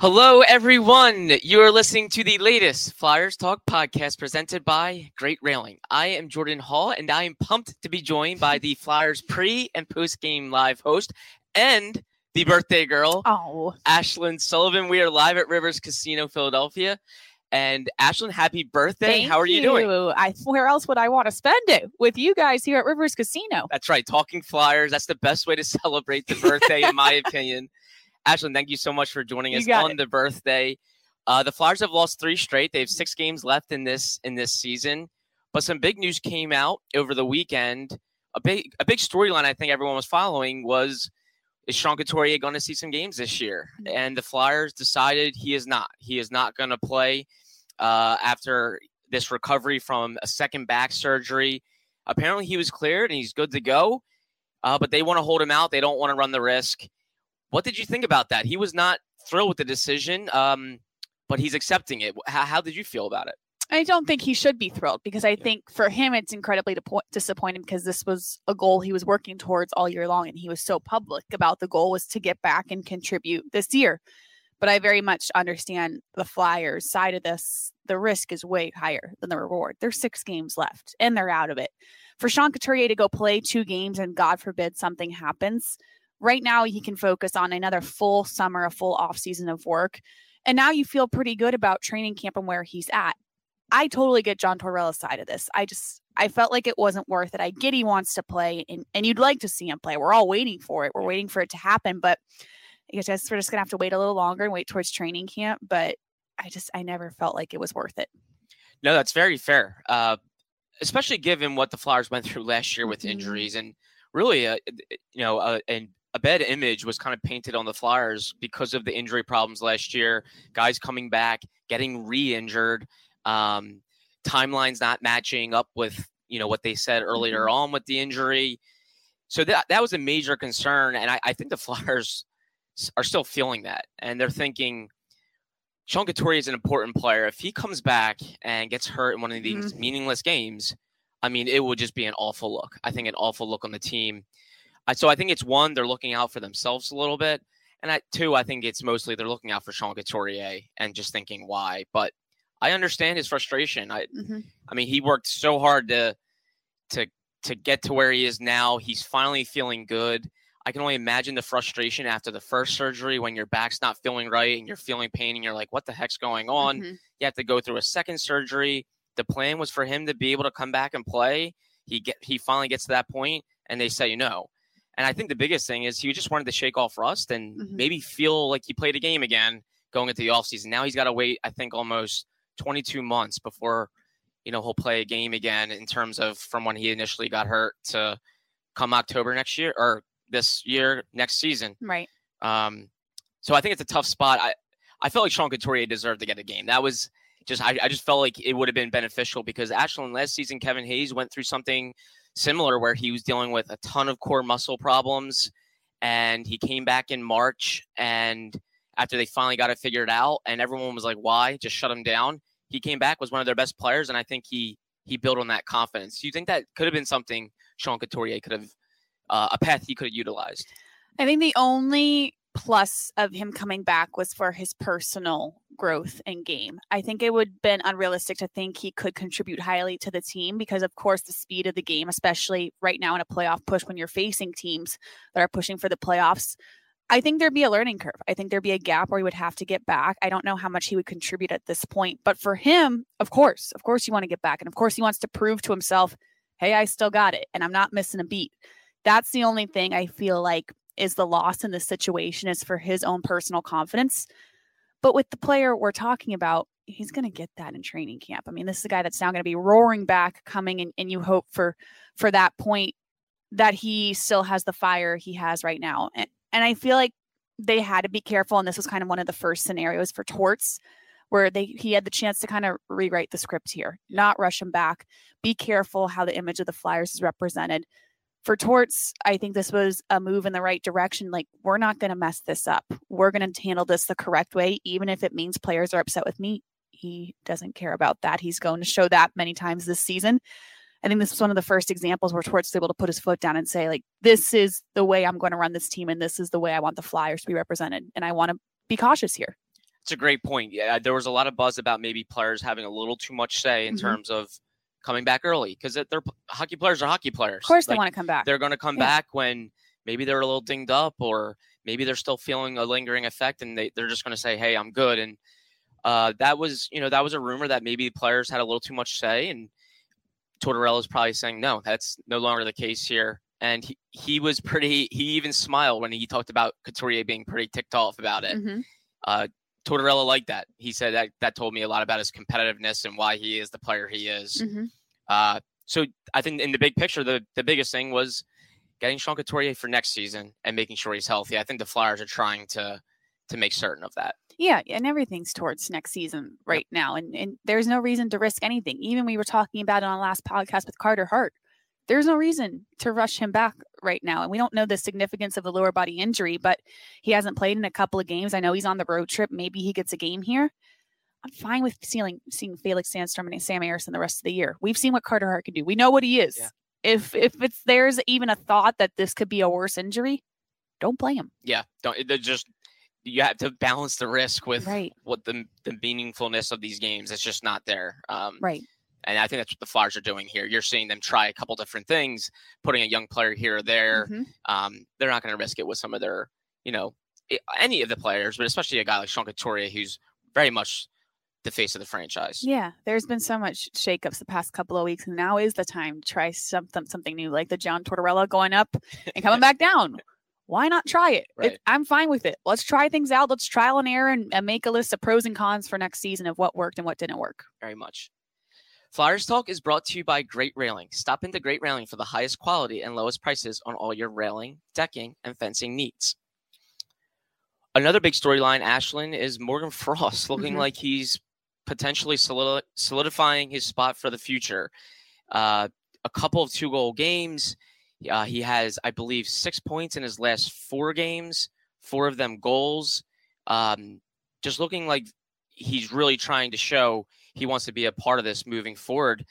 Hello, everyone. You are listening to the latest Flyers Talk podcast presented by Great Railing. I am Jordan Hall, and I am pumped to be joined by the Flyers pre and post game live host and the birthday girl, Oh, Ashlyn Sullivan. We are live at Rivers Casino, Philadelphia. And Ashlyn, happy birthday. thank How are you, doing? I where else would I want to spend it with you guys here at Rivers Casino? That's right. Talking Flyers. That's the best way to celebrate the birthday, in my opinion. Ashlyn, thank you so much for joining us on it. the birthday. Uh, the Flyers have lost three straight. They have six games left in this in this season. But some big news came out over the weekend. A big a big storyline I think everyone was following was is Sean Couturier going to see some games this year? Mm. And the Flyers decided he is not. He is not going to play uh, after this recovery from a second back surgery. Apparently, he was cleared and he's good to go. Uh, but they want to hold him out. They don't want to run the risk. What did you think about that? He was not thrilled with the decision, um, but he's accepting it. How, how did you feel about it? I don't think he should be thrilled because I think for him it's incredibly depo- disappointing because this was a goal he was working towards all year long and he was so public about the goal was to get back and contribute this year. But I very much understand the Flyers side of this. The risk is way higher than the reward. There's six games left and they're out of it. For Sean Couturier to go play two games and God forbid something happens, right now he can focus on another full summer, a full off season of work. And now you feel pretty good about training camp and where he's at. I totally get John Tortorella's side of this. I just I felt like it wasn't worth it. I get he wants to play and, and you'd like to see him play. We're all waiting for it. We're waiting for it to happen. But I guess we're just gonna have to wait a little longer and wait towards training camp. But I just I never felt like it was worth it. No, that's very fair, uh, especially given what the Flyers went through last year with Mhm. injuries and really, uh, you know, uh, and a bad image was kind of painted on the Flyers because of the injury problems last year. Guys coming back, getting re-injured, um, timelines not matching up with you know what they said earlier on with the injury. So that that was a major concern, and I, I think the Flyers are still feeling that, and they're thinking. Sean Couturier is an important player. If he comes back and gets hurt in one of these meaningless games, I mean, it would just be an awful look. I think an awful look on the team. So I think it's one, they're looking out for themselves a little bit. And I, two, I think it's mostly they're looking out for Sean Couturier and just thinking why. But I understand his frustration. I, Mhm. I mean, he worked so hard to, to, to get to where he is now. He's finally feeling good. I can only imagine the frustration after the first surgery when your back's not feeling right and you're feeling pain and you're like, what the heck's going on? Mhm. You have to go through a second surgery. The plan was for him to be able to come back and play. He get he finally gets to that point, and they say no. And I think the biggest thing is he just wanted to shake off rust and Mhm. maybe feel like he played a game again going into the offseason. Now he's got to wait, I think, almost 22 months before you know he'll play a game again in terms of from when he initially got hurt to come October next year or this year next season. Right. Um, so I think it's a tough spot. I, I felt like Sean Couturier deserved to get a game. That was just I, I just felt like it would have been beneficial because Ashlyn last season, Kevin Hayes went through something similar where he was dealing with a ton of core muscle problems, and he came back in March and after they finally got it figured out, and everyone was like, "Why? Just shut him down." He came back was one of their best players, and I think he he built on that confidence. Do you think that could have been something Sean Couturier could have uh, a path he could have utilized? I think the only plus of him coming back was for his personal growth and game. I think it would have been unrealistic to think he could contribute highly to the team because, of course, the speed of the game, especially right now in a playoff push when you're facing teams that are pushing for the playoffs. I think there'd be a learning curve. I think there'd be a gap where he would have to get back. I don't know how much he would contribute at this point, but for him, of course, of course, you want to get back. And of course, he wants to prove to himself, hey, I still got it and I'm not missing a beat. That's the only thing I feel like is the loss in this situation is for his own personal confidence. But with the player we're talking about, he's going to get that in training camp. I mean, this is a guy that's now going to be roaring back, coming, and, and you hope for for that point that he still has the fire he has right now. And, and I feel like they had to be careful. And this was kind of one of the first scenarios for Torts where they he had the chance to kind of rewrite the script here, not rush him back. Be careful how the image of the Flyers is represented. For Torts, I think this was a move in the right direction. Like, we're not going to mess this up. We're going to handle this the correct way, even if it means players are upset with me. He doesn't care about that. He's going to show that many times this season. I think this was one of the first examples where Torts was able to put his foot down and say, like, this is the way I'm going to run this team, and this is the way I want the Flyers to be represented, and I want to be cautious here. It's a great point. Yeah, there was a lot of buzz about maybe players having a little too much say in mm-hmm. terms of coming back early because they're hockey players are hockey players. Of course, like, they want to come back. They're going to come yeah. back when maybe they're a little dinged up or maybe they're still feeling a lingering effect, and they they're just going to say, "Hey, I'm good." And uh, that was you know that was a rumor that maybe the players had a little too much say and Tortorella is probably saying, no, that's no longer the case here. And he, he was pretty, he even smiled when he talked about Couturier being pretty ticked off about it. Mm-hmm. Uh, Tortorella liked that. He said that that told me a lot about his competitiveness and why he is the player he is. Mm-hmm. Uh, so I think in the big picture, the, the biggest thing was getting Sean Couturier for next season and making sure he's healthy. I think the Flyers are trying to to make certain of that. Yeah, and everything's towards next season right yep. now, and and there's no reason to risk anything. Even we were talking about it on last podcast with Carter Hart. There's no reason to rush him back right now, and we don't know the significance of the lower body injury, but he hasn't played in a couple of games. I know he's on the road trip. Maybe he gets a game here. I'm fine with seeing seeing Felix Sandstrom and Sam Ersson the rest of the year. We've seen what Carter Hart can do. We know what he is. Yeah. If if it's there's even a thought that this could be a worse injury, don't play him. Yeah, don't. Just you have to balance the risk with right. what the the meaningfulness of these games. It's just not there. Um, right. And I think that's what the Flyers are doing here. You're seeing them try a couple different things, putting a young player here or there. Mm-hmm. Um, they're not going to risk it with some of their, you know, any of the players, but especially a guy like Sean Couturier, who's very much the face of the franchise. Yeah, there's been so much shakeups the past couple of weeks, and now is the time to try something something new, like the John Tortorella going up and coming back down why not try it? Right. it? I'm fine with it. Let's try things out. Let's trial and error and, and make a list of pros and cons for next season of what worked and what didn't work. Very much. Flyers Talk is brought to you by Great Railing. Stop into Great Railing for the highest quality and lowest prices on all your railing, decking, and fencing needs. Another big storyline, Ashlyn, is Morgan Frost looking mm-hmm. like he's potentially solidifying his spot for the future. Uh, a couple of two goal games. Uh, he has, I believe, six points in his last four games, four of them goals. Um, just looking like he's really trying to show he wants to be a part of this moving forward.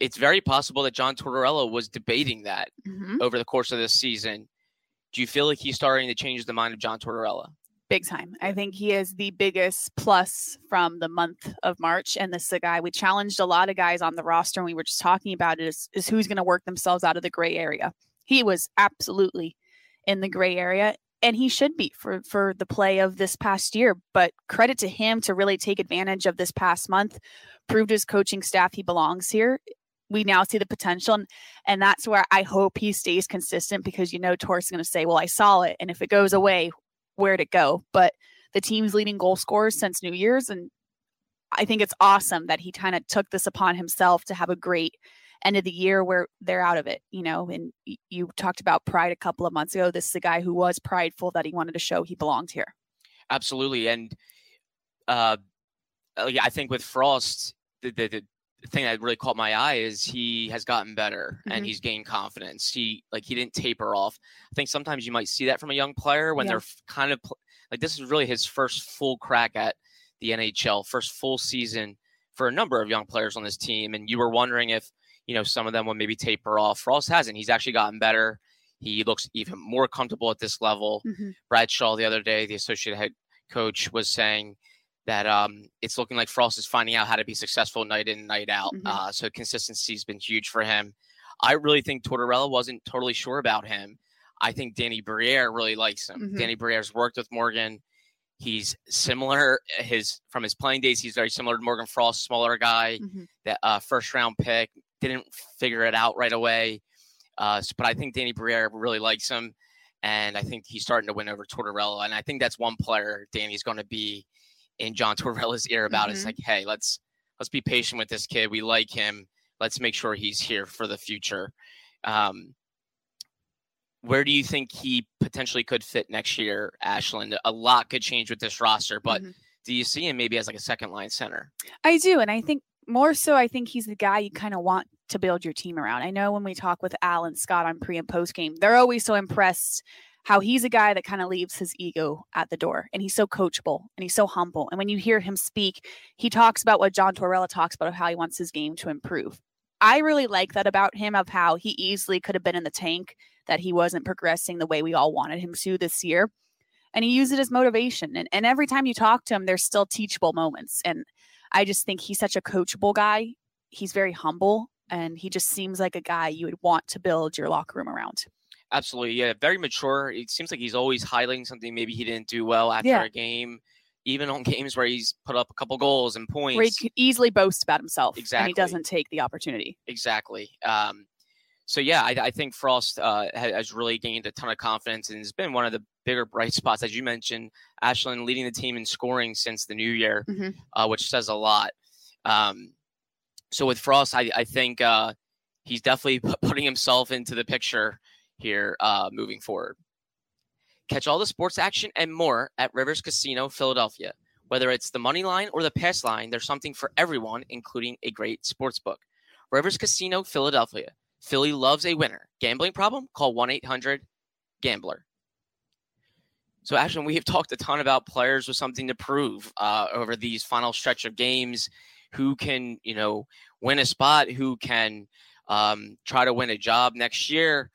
It's very possible that John Tortorella was debating that mm-hmm. over the course of this season. Do you feel like he's starting to change the mind of John Tortorella? big time. I think he is the biggest plus from the month of March. And this is a guy we challenged a lot of guys on the roster, and we were just talking about it is, is who's going to work themselves out of the gray area. He was absolutely in the gray area, and he should be for for the play of this past year. But credit to him to really take advantage of this past month, proved his coaching staff he belongs here. We now see the potential, and, and that's where I hope he stays consistent because you know Tor's going to say, "Well, I saw it, and if it goes away, where to go. But the team's leading goal scorers since New Year's. And I think it's awesome that he kind of took this upon himself to have a great end of the year where they're out of it, you know. And you talked about pride a couple of months ago. This is a guy who was prideful that he wanted to show he belonged here. Absolutely. And uh, I think with Frost, the, the, the thing that really caught my eye is he has gotten better mm-hmm. and he's gained confidence. He like he didn't taper off. I think sometimes you might see that from a young player when yeah. they're kind of like this is really his first full crack at the NHL, first full season for a number of young players on this team. And you were wondering if you know some of them would maybe taper off. Frost hasn't. He's actually gotten better. He looks even more comfortable at this level. Mm-hmm. Brad Shaw the other day, the associate head coach, was saying that um, it's looking like Frost is finding out how to be successful night in, night out. Mm-hmm. Uh, so consistency has been huge for him. I really think Tortorella wasn't totally sure about him. I think Danny Briere really likes him. Mhm. Danny Briere's worked with Morgan. He's similar his from his playing days. He's very similar to Morgan Frost, smaller guy, Mhm. that uh, first round pick. Didn't figure it out right away, uh, but I think Danny Briere really likes him, and I think he's starting to win over Tortorella. And I think that's one player Danny's going to be in John Tortorella's ear about. Is Mhm. like, hey, let's let's be patient with this kid. We like him. Let's make sure he's here for the future. Um, where do you think he potentially could fit next year, Ashlyn? A lot could change with this roster, but Mhm. do you see him maybe as like a second line center? I do, and I think more so. I think he's the guy you kind of want to build your team around. I know when we talk with Al and Scott on pre and post game, they're always so impressed how he's a guy that kind of leaves his ego at the door, and he's so coachable and he's so humble. And when you hear him speak, he talks about what John Tortorella talks about of how he wants his game to improve. I really like that about him of how he easily could have been in the tank that he wasn't progressing the way we all wanted him to this year. And he used it as motivation. And, and every time you talk to him, there's still teachable moments. And I just think he's such a coachable guy. He's very humble and he just seems like a guy you would want to build your locker room around. Absolutely, yeah, very mature. It seems like he's always highlighting something maybe he didn't do well after Yeah. a game, even on games where he's put up a couple goals and points. Where he could easily boast about himself and Exactly. he doesn't take the opportunity. Exactly. Um, so yeah, I, I think Frost uh, has really gained a ton of confidence and has been one of the bigger bright spots, as you mentioned. Ashlyn leading the team in scoring since the new year, Mhm. uh, which says a lot. Um, so with Frost, I, I think uh, he's definitely pu- putting himself into the picture here uh, moving forward. Catch all the sports action and more at Rivers Casino Philadelphia. Whether it's the money line or the pass line, there's something for everyone, including a great sports book. Rivers Casino Philadelphia. Philly loves a winner. Gambling problem? Call 1 800 Gambler. So, Ashlyn, we have talked a ton about players with something to prove uh, over these final stretch of games. Who can, you know, win a spot? Who can um, try to win a job next year?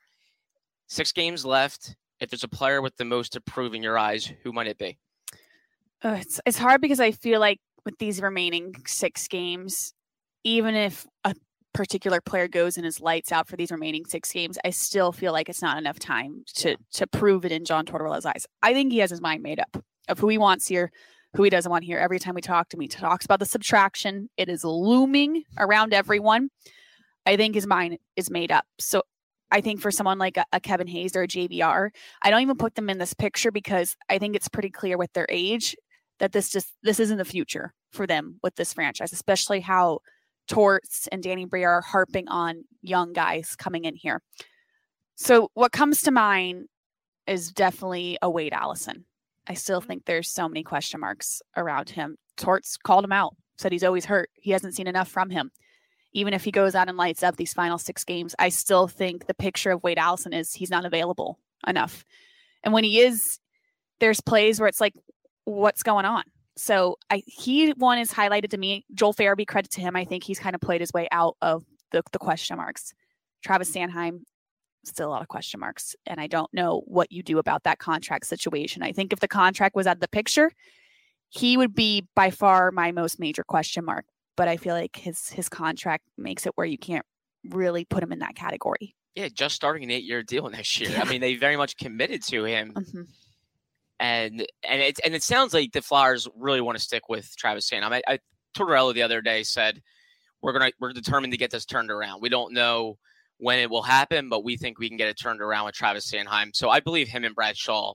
Six games left. If there's a player with the most to prove in your eyes, who might it be? Uh, it's it's hard because I feel like with these remaining six games, even if a particular player goes and is lights out for these remaining six games, I still feel like it's not enough time to to prove it in John Tortorella's eyes. I think he has his mind made up of who he wants here, who he doesn't want here. Every time we talk to him, he talks about the subtraction. It is looming around everyone. I think his mind is made up. So I think for someone like a, a Kevin Hayes or a JVR, I don't even put them in this picture because I think it's pretty clear with their age that this just this isn't the future for them with this franchise, especially how Torts and Danny Briere are harping on young guys coming in here. So what comes to mind is definitely a Wade Allison. I still mm-hmm. think there's so many question marks around him. Torts called him out, said he's always hurt. He hasn't seen enough from him. Even if he goes out and lights up these final six games, I still think the picture of Wade Allison is he's not available enough. And when he is, there's plays where it's like, what's going on? So I he one is highlighted to me. Joel Farabee, credit to him. I think he's kind of played his way out of the, the question marks. Travis Sanheim, still a lot of question marks. And I don't know what you do about that contract situation. I think if the contract was out of the picture, he would be by far my most major question mark. But I feel like his his contract makes it where you can't really put him in that category. Yeah, just starting an eight-year deal next year. Yeah. I mean, they very much committed to him, Mhm. And and it and it sounds like the Flyers really want to stick with Travis Sanheim. I, I Tortorella the other day said we're gonna we're determined to get this turned around. We don't know when it will happen, but we think we can get it turned around with Travis Sanheim. So I believe him and Brad Shaw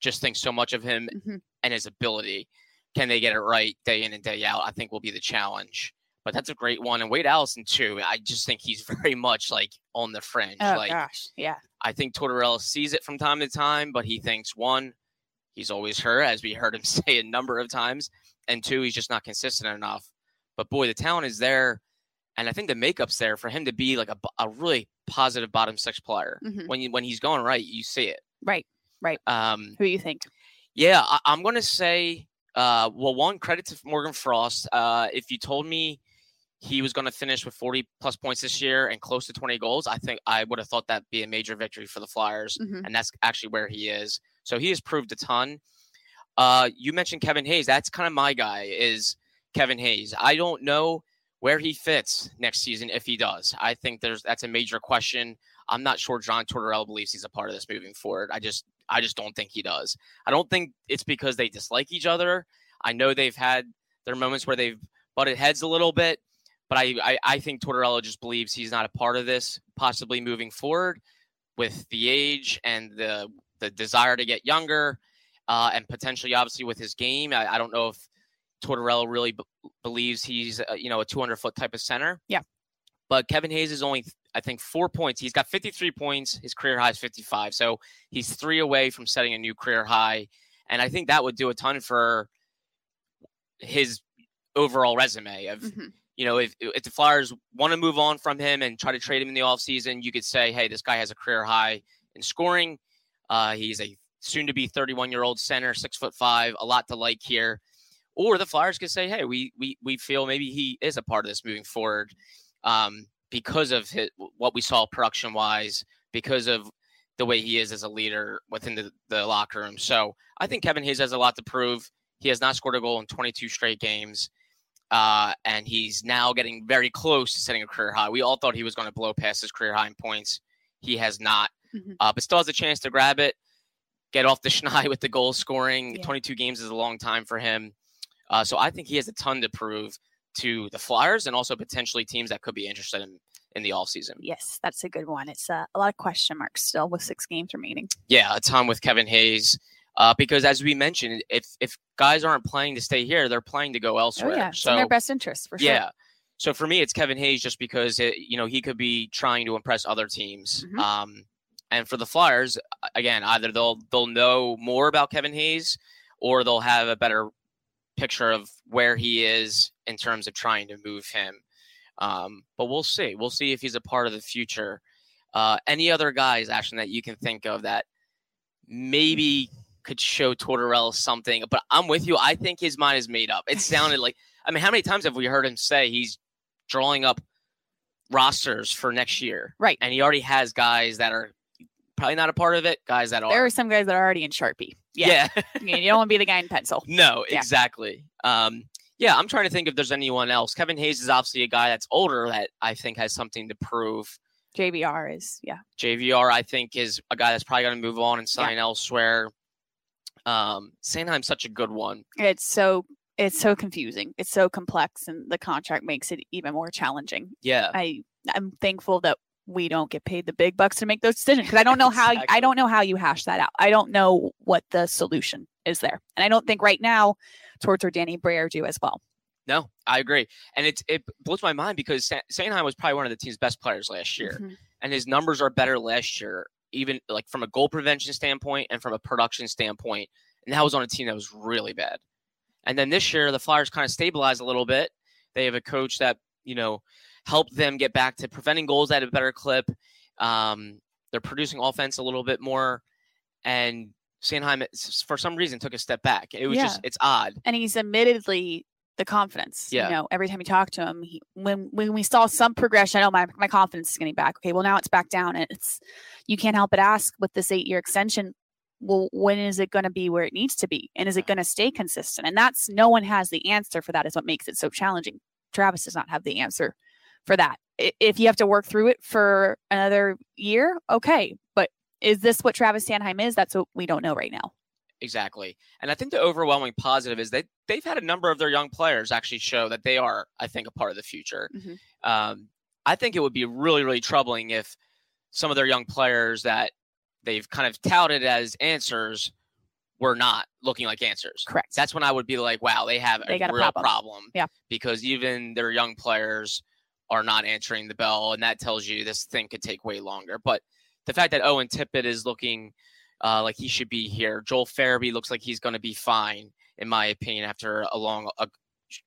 just think so much of him Mhm. and his ability. Can they get it right day in and day out? I think will be the challenge. But that's a great one. And Wade Allison too. I just think he's very much like on the fringe. Oh like gosh, yeah. I think Tortorella sees it from time to time, but he thinks one, he's always hurt, as we heard him say a number of times, and two, he's just not consistent enough. But boy, the talent is there, and I think the makeup's there for him to be like a really positive bottom six player. Mhm. When you, when he's going right, you see it. Right. Right. Um, Who do you think? yeah, I, I'm gonna say, uh, well, one credit to Morgan Frost. Uh, if you told me he was going to finish with 40 plus points this year and close to 20 goals, I think I would have thought that'd be a major victory for the Flyers, Mhm. and that's actually where he is. So he has proved a ton. Uh, you mentioned Kevin Hayes. That's kind of my guy. Is Kevin Hayes? I don't know where he fits next season if he does. I think there's that's a major question. I'm not sure John Tortorella believes he's a part of this moving forward. I just I just don't think he does. I don't think it's because they dislike each other. I know they've had their moments where they've butted heads a little bit, but I, I, I think Tortorella just believes he's not a part of this, possibly moving forward with the age and the the desire to get younger, uh, and potentially obviously with his game. I, I don't know if Tortorella really b- believes he's uh, you know a 200 foot type of center. Yeah. But Kevin Hayes is only I think four points. He's got 53 points. His career high is 55. So he's three away from setting a new career high, and I think that would do a ton for his overall resume of hmm you know, if, if the Flyers want to move on from him and try to trade him in the offseason, you could say, hey, this guy has a career high in scoring. Uh, he's a soon to be 31 year old center, six foot five, a lot to like here. Or the Flyers could say, hey, we we we feel maybe he is a part of this moving forward um, because of his, what we saw production wise, because of the way he is as a leader within the, the locker room. So I think Kevin Hayes has a lot to prove. He has not scored a goal in 22 straight games. Uh, and he's now getting very close to setting a career high. We all thought he was going to blow past his career high in points. He has not, Mhm. uh, but still has a chance to grab it, get off the schneid with the goal scoring. Yeah. 22 games is a long time for him. Uh, so I think he has a ton to prove to the Flyers and also potentially teams that could be interested in, in the offseason. Yes, that's a good one. It's uh, a lot of question marks still with six games remaining. Yeah, a ton with Kevin Hayes. Uh, because as we mentioned, if if guys aren't playing to stay here, they're playing to go elsewhere. Oh yeah, so in their best interest for sure. Yeah. So for me, it's Kevin Hayes just because it, you know he could be trying to impress other teams. Mhm. Um, and for the Flyers, again, either they'll they'll know more about Kevin Hayes, or they'll have a better picture of where he is in terms of trying to move him. Um, but we'll see. We'll see if he's a part of the future. Uh, any other guys, Ashlyn, that you can think of that maybe could show Tortorella something? But I'm with you. I think his mind is made up. It sounded like I mean, how many times have we heard him say he's drawing up rosters for next year? Right. And he already has guys that are probably not a part of it, guys that are. There are some guys that are already in Sharpie. Yeah. yeah. I mean, you don't want to be the guy in pencil. no, Yeah. exactly. Um, yeah, I'm trying to think if there's anyone else. Kevin Hayes is obviously a guy that's older that I think has something to prove. JVR is, yeah. JVR, I think, is a guy that's probably going to move on and sign elsewhere. Um, Sanheim's such a good one. It's so it's so confusing. It's so complex and the contract makes it even more challenging. Yeah. I I'm thankful that we don't get paid the big bucks to make those decisions because I don't know how Exactly. I don't know how you hash that out. I don't know what the solution is there, and I don't think right now Torts or Danny Briere do as well. No, I agree. And it, it blows my mind because Sa- Sanheim was probably one of the team's best players last year. Mhm. and his numbers are better last year, even like from a goal prevention standpoint and from a production standpoint. And that was on a team that was really bad. And then this year, the Flyers kind of stabilized a little bit. They have a coach that you know helped them get back to preventing goals at a better clip. Um, they're producing offense a little bit more, and Sanheim s- for some reason took a step back. It was Yeah. just it's odd. And he's admittedly the confidence. Yeah. You know, every time you talk to him, he, when when we saw some progression, oh my my confidence is getting back. Okay, well now it's back down, and it's you can't help but ask with this eight year extension. Well, when is it going to be where it needs to be, and is it going to stay consistent? And that's no one has the answer for that. Is what makes it so challenging. Travis does not have the answer for that. If you have to work through it for another year, okay, but is this what Travis Sanheim is? That's what we don't know right now. Exactly. And I think the overwhelming positive is that they've had a number of their young players actually show that they are, I think, a part of the future. Mhm. Um, I think it would be really, really troubling if some of their young players that they've kind of touted as answers were not looking like answers. Correct. That's when I would be like, wow, they have They a real problem. problem. Yeah. Because even their young players are not answering the bell, and that tells you this thing could take way longer. But the fact that Owen Tippett is looking uh, like he should be here, Joel Farabee looks like he's going to be fine, in my opinion, after a long, a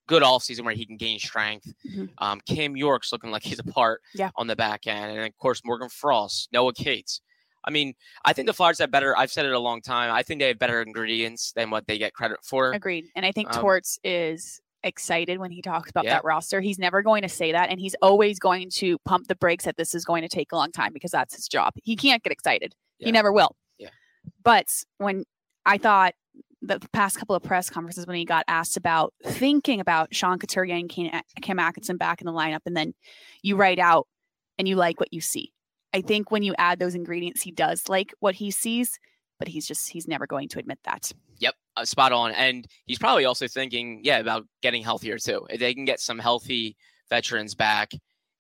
good off season where he can gain strength. Mhm. Um, Cam York's looking like he's a part Yeah. on the back end, and of course Morgan Frost, Noah Cates. I mean, I think the Flyers have better. I've said it a long time. I think they have better ingredients than what they get credit for. Agreed. And I think Um, Torts is excited when he talks about Yeah. that roster. He's never going to say that. And he's always going to pump the brakes that this is going to take a long time because that's his job. He can't get excited. Yeah. He never will. Yeah. But when I thought the past couple of press conferences when he got asked about thinking about Sean Couturier and Cam Atkinson back in the lineup, and then you write out and you like what you see. I think when you add those ingredients, he does like what he sees, but he's just he's never going to admit that. Yep, uh, spot on. And he's probably also thinking, yeah, about getting healthier too. If they can get some healthy veterans back,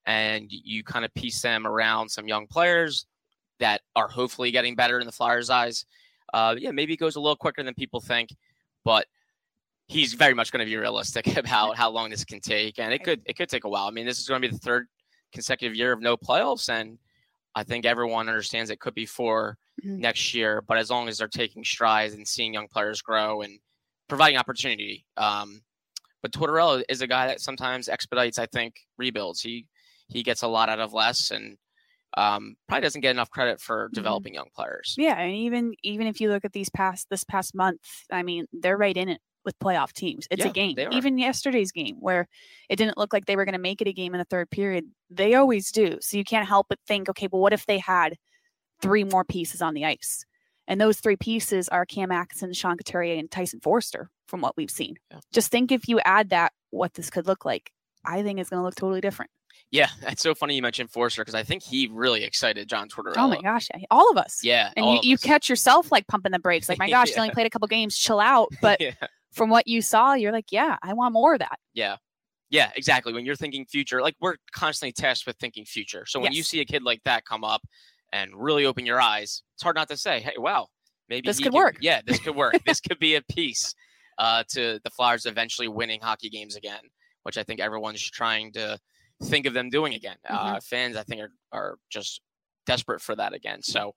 and you kind of piece them around some young players that are hopefully getting better in the Flyers' eyes. Uh, yeah, maybe it goes a little quicker than people think, but he's very much going to be realistic about how long this can take, and it could it could take a while. I mean, this is going to be the third consecutive year of no playoffs, and I think everyone understands it could be 4 mm-hmm. next year. But as long as they're taking strides and seeing young players grow and providing opportunity, um, but Tortorella is a guy that sometimes expedites, I think, rebuilds. He he gets a lot out of less, and um, probably doesn't get enough credit for mm-hmm. developing mm-hmm. young players. Yeah, and even even if you look at these past this past month, I mean, they're right in it with playoff teams. It's yeah, a game. Even yesterday's game where it didn't look like they were going to make it a game in the third period, they always do. So you can't help but think, okay, well, what if they had three more pieces on the ice? And those three pieces are Cam Atkinson, Sean Couturier, and Tyson Foerster, from what we've seen. Yeah. Just think if you add that, what this could look like. I think it's going to look totally different. Yeah, it's so funny you mentioned Foerster because I think he really excited John Tortorella. Oh my gosh, all of us. Yeah, and you, you catch yourself like pumping the brakes, like my gosh, yeah. he only played a couple games, chill out. But yeah. From what you saw, you're like, yeah, I want more of that. Yeah, yeah, exactly. When you're thinking future, like we're constantly tasked with thinking future. So when yes. you see a kid like that come up and really open your eyes, it's hard not to say, hey, wow, maybe this could, could work. Yeah, this could work. this could be a piece uh, to the Flyers eventually winning hockey games again, which I think everyone's trying to think of them doing again. Mm-hmm. Uh, fans, I think, are, are just desperate for that again. So,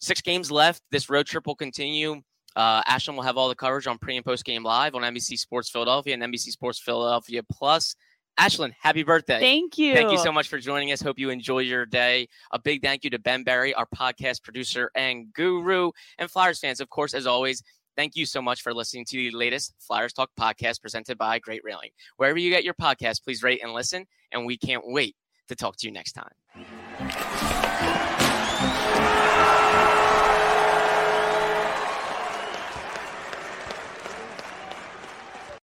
six games left. This road trip will continue. Uh, Ashlyn will have all the coverage on pre and post game live on NBC Sports Philadelphia and NBC Sports Philadelphia Plus. Ashlyn, happy birthday. Thank you. Thank you so much for joining us. Hope you enjoy your day. A big thank you to Ben Berry, our podcast producer and guru, and Flyers fans, of course, as always. Thank you so much for listening to the latest Flyers Talk podcast presented by Great Railing. Wherever you get your podcast, please rate and listen, and we can't wait to talk to you next time.